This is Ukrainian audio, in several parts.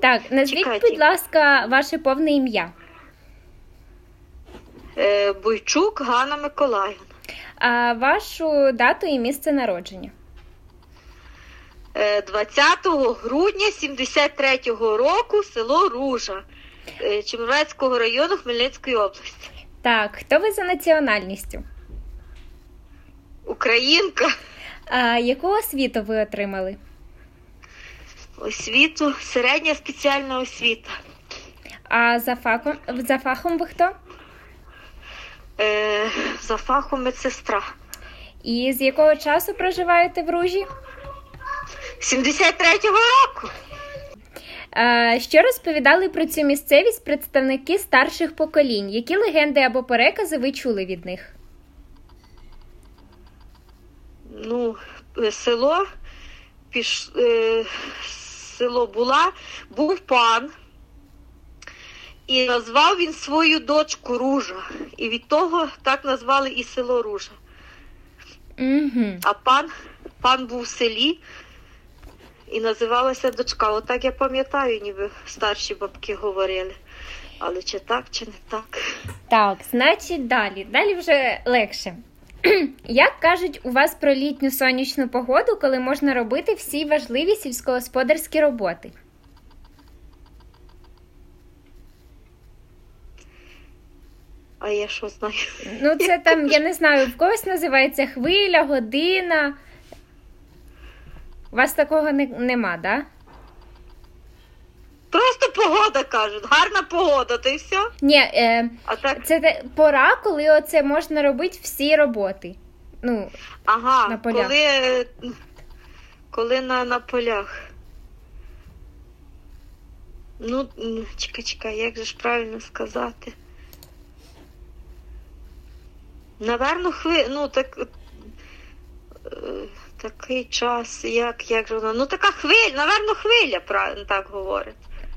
Так, назвіть, Чекайте. будь ласка, ваше повне ім'я. Е, Бойчук Ганна Миколаївна. А вашу дату і місце народження. Е, 20 грудня 73-го року село Ружа е, Чемеровецького району Хмельницької області. Так, хто ви за національністю? Українка А яку освіту ви отримали? Освіту, середня спеціальна освіта. А за фахом, за фахом ви хто? Е, за фахом медсестра. І з якого часу проживаєте в Ружі? 73-го року. А, що розповідали про цю місцевість представники старших поколінь? Які легенди або перекази ви чули від них? Ну, е, село піш, е, село була, був пан, і назвав він свою дочку Ружа. І від того так назвали і село Ружа. Угу. А пан, пан був в селі і називалася дочка. Отак я пам'ятаю, ніби старші бабки говорили. Але чи так, чи не так? Так, значить, далі. Далі вже легше. Як кажуть у вас про літню сонячну погоду, коли можна робити всі важливі сільськогосподарські роботи? А я що знаю? Ну, це там, я не знаю, в когось називається хвиля, година. У вас такого не, нема, да? Погода кажуть, гарна погода, то й все. Ні, е, А так, це те- пора, коли оце можна робити всі роботи. Ну, ага, на полях. коли, коли на, на полях. Ну, чекай, чекай, як же ж правильно сказати? Наверно, хви... ну так. е, Такий час, як, як же воно? Ну така хвиля, наверно, хвиля, правильно так говорять.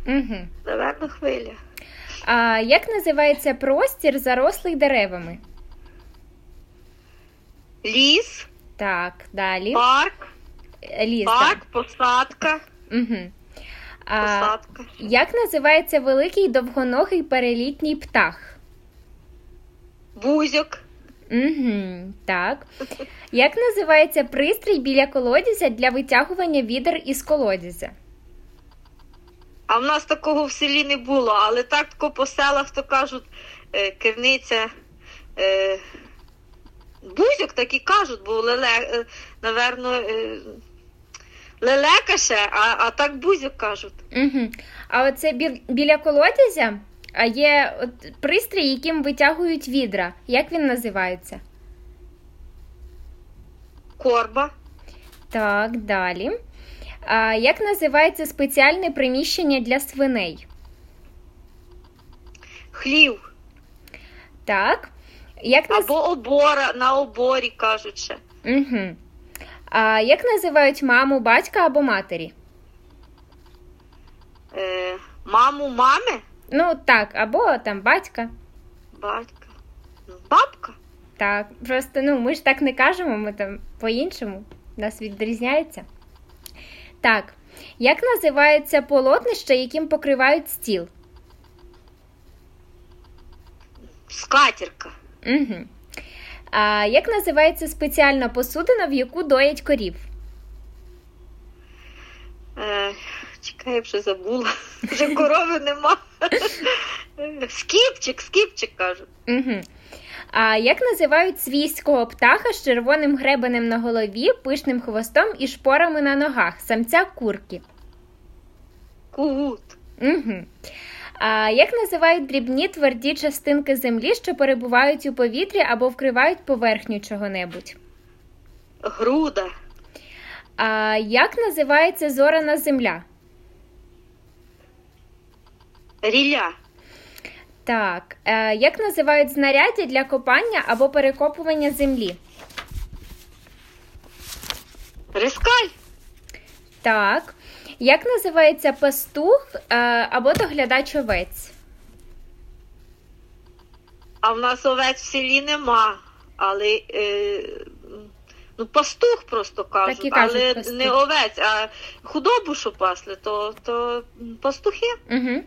Угу. Наверно, хвиля. А як називається простір зарослий деревами? Ліс, Так, далі. парк, Ліс. парк, посадка, Угу. А, посадка. як називається великий довгоногий перелітній птах? Бузьок. Угу, так. Як називається пристрій біля колодязя для витягування відер із колодязя? А в нас такого в селі не було, але так тако по селах то кажуть, е, керниця. Е, бузьок так і кажуть, бо леле, е, наверно, е, лелека ще, а, а так бузьок кажуть. Угу. А оце бі- біля колодязя а є от пристрій, яким витягують відра. Як він називається? Корба, Так, далі. А, як називається спеціальне приміщення для свиней? хлів Так. Як наз... або обора, на оборі кажуть ще. Угу. А як називають маму, батька або матері? Е, маму, мами, Ну так, або там батька. батька, ну, бабка. Так, просто ну ми ж так не кажемо, ми там по-іншому. Нас відрізняється. Так. Як називається полотнище, яким покривають стіл? Скатірка. Угу. А як називається спеціальна посудина, в яку доять корів? Е, чекай, я вже забула. Вже корови нема. Скіпчик, скіпчик кажуть. Угу. А як називають свійського птаха з червоним гребенем на голові, пишним хвостом і шпорами на ногах, самця курки? Кут. Угу. А як називають дрібні тверді частинки землі, що перебувають у повітрі або вкривають поверхню чого-небудь? Груда. А як називається зорана земля? Ріля. Так. Е, як називають знаряддя для копання або перекопування землі? Рискаль. Так. Як називається пастух е, або доглядач овець? А в нас овець в селі нема. Але е, Ну, пастух просто кажуть, Так і кажуть, але пастух. не овець, а худобу, що пасли, то, то пастухи. Угу.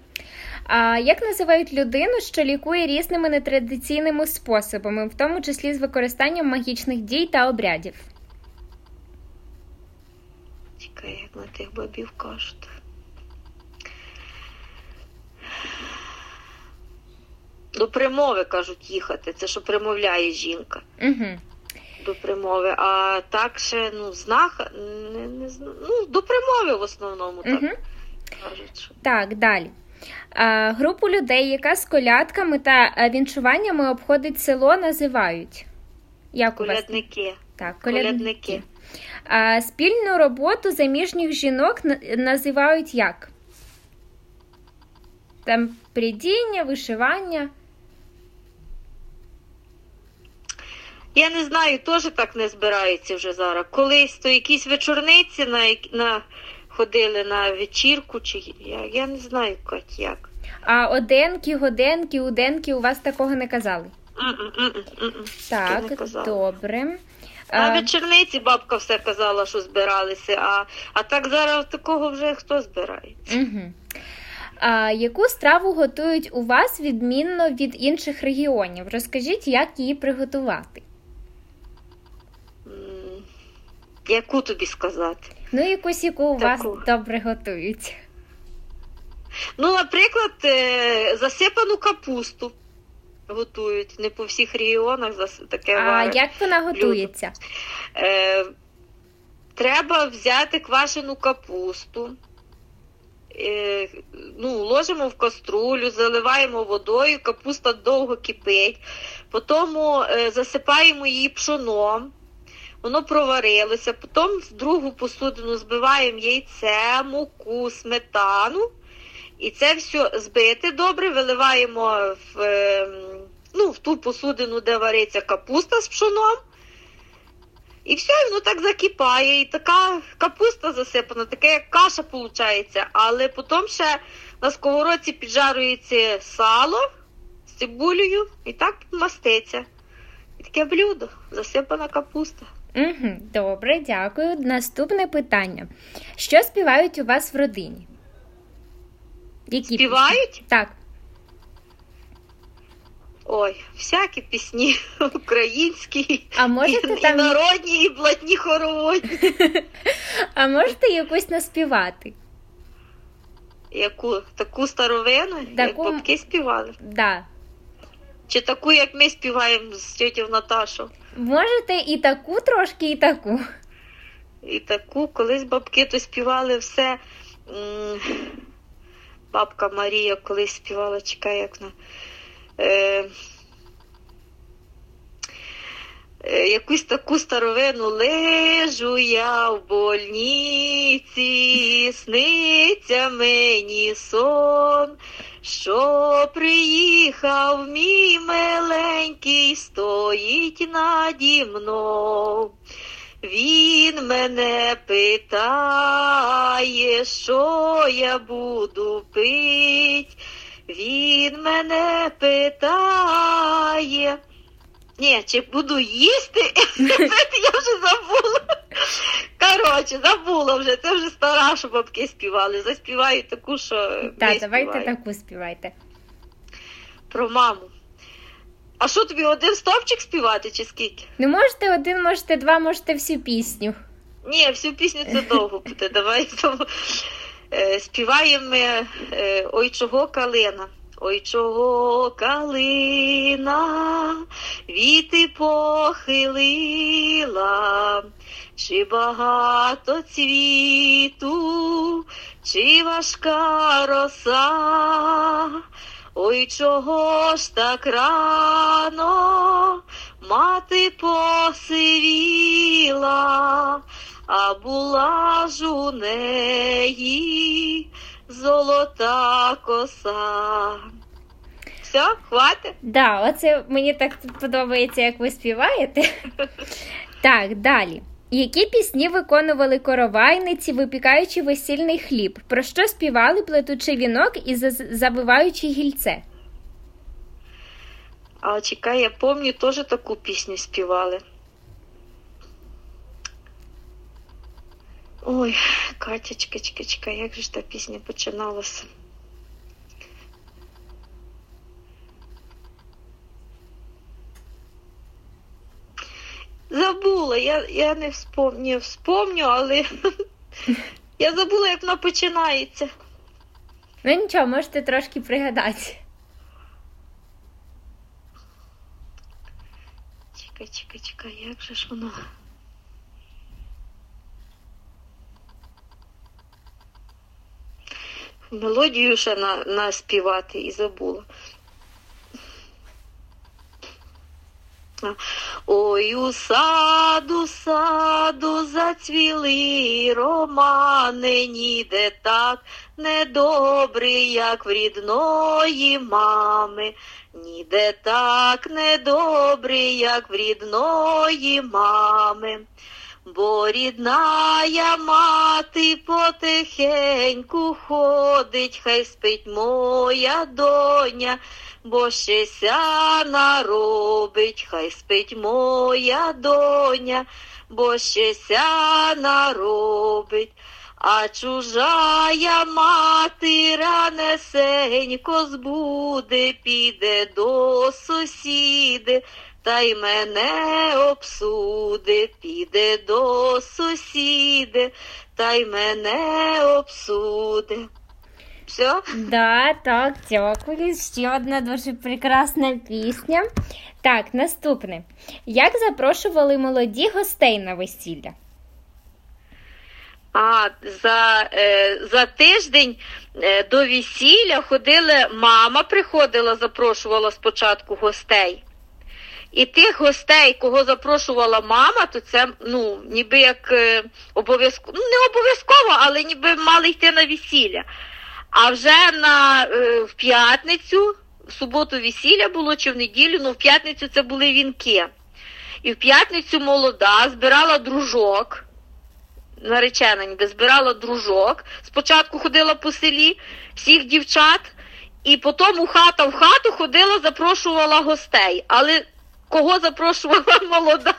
А як називають людину, що лікує різними нетрадиційними способами, в тому числі з використанням магічних дій та обрядів? Чекай, як на тих бабів кажуть. До примови кажуть їхати. Це що примовляє жінка Угу. до примови. А так ще ну, знах, не, не, ну, до примови в основному так Угу. кажуть. Що. Так, далі. А, групу людей, яка з колядками та е, віншуваннями обходить село, називають. Як у вас? Колядники. Так, Колядники. колядники. А, спільну роботу заміжніх жінок називають як? Там придіння, вишивання. Я не знаю, теж так не збираються вже зараз. Колись то якісь вечорниці на, на ходили на вечірку, чи як, я не знаю, Кать, як. А оденки, годенки, уденки у вас такого не казали. М-м, м-м. Не Так, казала. добре. На вечорниці бабка все казала, що збиралися, а, а так зараз такого вже хто збирає? угу. а яку страву готують у вас відмінно від інших регіонів? Розкажіть, як її приготувати. М, Яку тобі сказати? Ну, якусь, яку у вас добре готують. Ну, наприклад, е, засипану капусту готують. Не по всіх регіонах таке А варять. як вона готується? Е, треба взяти квашену капусту. Е, ну, ложимо в каструлю, заливаємо водою, капуста довго кипить. Потім е, засипаємо її пшоном. Воно проварилося. Потім в другу посудину збиваємо яйце, муку, сметану. І це все збити добре, виливаємо в, е, ну, в ту посудину, де вариться капуста з пшоном. І все, і воно так закипає, і така капуста засипана, таке як каша виходить. Але потім ще на сковородці піджарюється сало з цибулею і так маститься. І таке блюдо, засипана капуста. Угу, добре, дякую. Наступне питання. Що співають у вас в родині? Які Співають? пісні? Так. Ой, всякі пісні українські, А можете і, там і народні, і блатні хороводні. А можете якусь наспівати? Яку таку старовину, як Таку- бабки співали. Да. Чи таку, як ми співаємо з тітю Наташу. Можете і таку трошки, і таку. І таку, колись бабки то співали все. Бабка Марія колись співала, чекай, як на. Е, е, якусь таку старовину лежу я в больниці, сниться мені сон, що приїхав мій миленький, стоїть наді мною. Він мене питає, що я буду пить. Він мене питає. Ні, чи буду їсти? я вже забула. Коротше, забула вже. Це вже стара, що бабки співали. Заспіваю таку, що Так, давайте таку співайте. про маму. А що тобі один стовпчик співати чи скільки? Ну, можете один, можете два, можете всю пісню. Ні, всю пісню це довго буде. Давай тому, е, співаємо ми, е, Ой чого калина. Ой чого калина, віти похилила, чи багато цвіту, чи важка роса. Ой, чого ж так рано мати посивіла, а була ж у неї золота коса. Все, хватить? Да, оце мені так подобається, як ви співаєте. Так, далі. Які пісні виконували коровайниці, випікаючи весільний хліб? Про що співали, плетучи вінок і забиваючи гільце? А чекай, я помню, теж таку пісню співали. Ой, Катя, чекай, як же ж та пісня починалася? Забула, я я не вспомню, вспомню, але я забула, як вона починається. Ну нічого, можете трошки пригадати. Чекай, чекай, чекай, як же ж воно? Мелодію ще на, наспівати і забула. Ой, у саду, саду зацвіли романи, ніде так недобрий, як в рідної мами, ніде так недобрий, як в рідної мами. Бо рідная мати потихеньку ходить, хай спить моя доня, бо ще ся наробить, хай спить моя доня, бо ще ся наробить. А чужая мати ранесенько збуде, піде до сусіди, та й мене обсуде, піде до сусіди, та й мене обсуде. Все? Да, так, дякую. Ще одна дуже прекрасна пісня. Так, наступне. Як запрошували молоді гостей на весілля? А за е, за тиждень е, до весілля ходили, мама приходила, запрошувала спочатку гостей. І тих гостей, кого запрошувала мама, то це ну, ніби як е, обов'язково, ну не обов'язково, але ніби мали йти на весілля. А вже на е, в п'ятницю, в суботу весілля було чи в неділю, ну в п'ятницю це були вінки. І в п'ятницю молода збирала дружок наречена ніби збирала дружок. Спочатку ходила по селі всіх дівчат, і потім у хата в хату ходила, запрошувала гостей. Але кого запрошувала молода,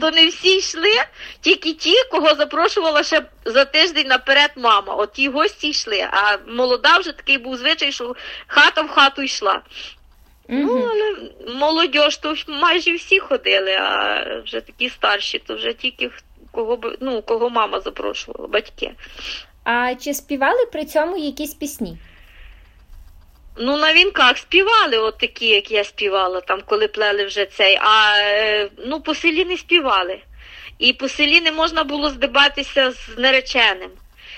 то не всі йшли, тільки ті, кого запрошувала ще за тиждень наперед мама. От ті гості йшли. А молода вже такий був звичай, що хата в хату йшла. Ну, але молодь, то майже всі ходили, а вже такі старші, то вже тільки кого ну, кого мама запрошувала, батьки. А чи співали при цьому якісь пісні? Ну, на вінках співали, от такі, як я співала, там, коли плели вже цей, а е, ну, по селі не співали. І по селі не можна було здибатися з нареченим.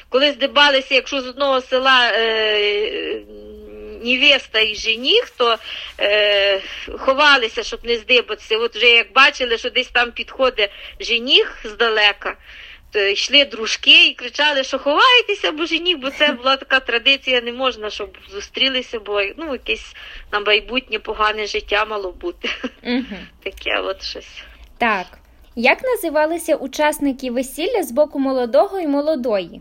Коли здибалися, якщо з одного села е, невеста і жених, то е, ховалися, щоб не здибатися. От вже як бачили, що десь там підходить жених здалека, йшли дружки і кричали, що ховайтеся, бо жених, бо це була така традиція, не можна, щоб зустрілися, бо ну, якесь на майбутнє погане життя мало бути. Угу. Таке от щось. Так. Як називалися учасники весілля з боку молодого і молодої?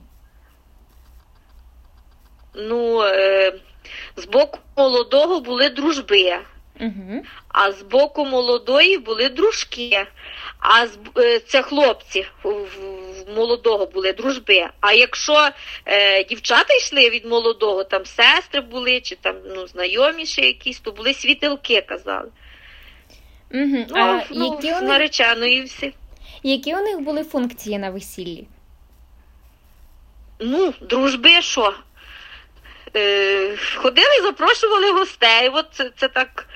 Ну, е, з боку молодого були дружби, угу. а з боку молодої були дружки. А з е, це хлопці в молодого були дружби. А якщо е, дівчата йшли від молодого, там сестри були, чи там ну, знайоміші якісь, то були світилки, казали. Угу. Ну, а ну, які у них... нареченої всі. Які у них були функції на весіллі? Ну, дружби що? Е, ходили, запрошували гостей. От це, це так.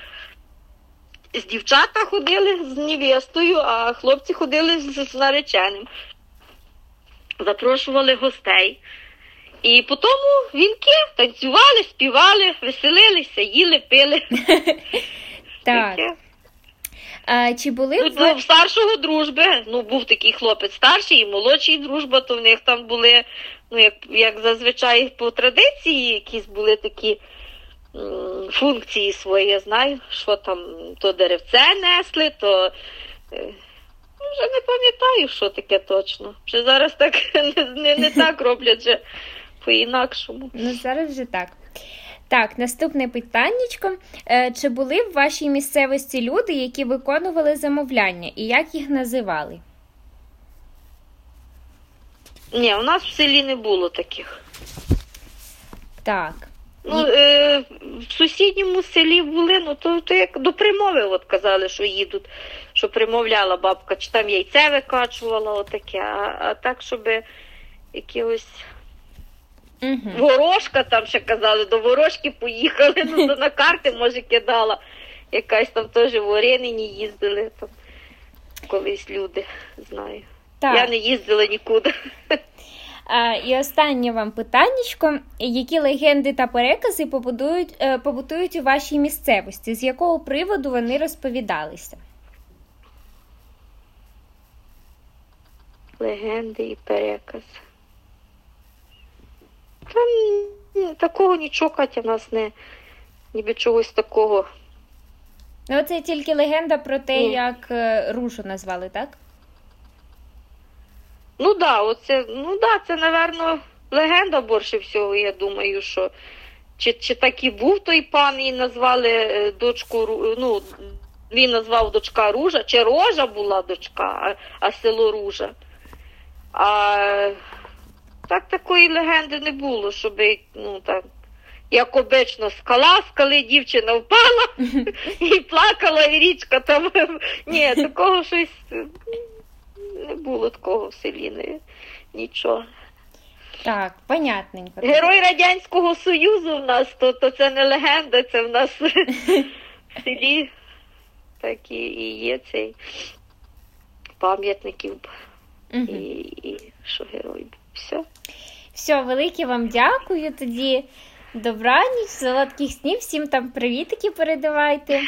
З дівчата ходили з невестою, а хлопці ходили з нареченим. Запрошували гостей. І потім вінки танцювали, співали, веселилися, їли, пили. Так. А, чи були ну, в старшого дружби? Ну, був такий хлопець старший і молодший дружба, то в них там були ну, як як зазвичай по традиції, якісь були такі м, функції свої, я знаю, що там то деревце несли, то е, вже не пам'ятаю, що таке точно. Вже зараз так не, не, не так роблять вже по-інакшому. Ну, зараз вже так. Так, наступне питаннячко. Е, чи були в вашій місцевості люди, які виконували замовляння, і як їх називали? Ні, у нас в селі не було таких. Так. Ну, е, в сусідньому селі були, ну то, то як до примови от казали, що їдуть, що примовляла бабка, чи там яйце викачувала, отаке, а, а так, щоб якихось Угу. ворожка там ще казали, до ворожки поїхали, ну то на карти, може, кидала. Якась там теж в Оренині їздили там колись люди, знаю. Так. Я не їздила нікуди. А, і останнє вам питаннячко. Які легенди та перекази побудують, е, побутують у вашій місцевості? З якого приводу вони розповідалися? Легенди і переказ. Та ні, такого нічого, Катя, в нас не ніби чогось такого. Ну, це тільки легенда про те, Ні. як е, ружу назвали, так? Ну да, оце, ну да, це, напевно, легенда більше всього, я думаю, що чи, чи так і був той пан, і назвали е, дочку, ну, він назвав дочка Ружа, чи Рожа була дочка, а, а село Ружа. А так такої легенди не було, щоб, ну так, як обично, скала, скали дівчина впала і плакала, і річка там. Ні, такого щось не було такого в селі, не, нічого. Так, понятненько. Герой Радянського Союзу в нас, то, то це не легенда, це в нас в селі так і, і є цей пам'ятників і, Мгм. і що герой був. Все. Все, велике вам дякую. Тоді добраніч, солодких снів, всім там привітики передавайте.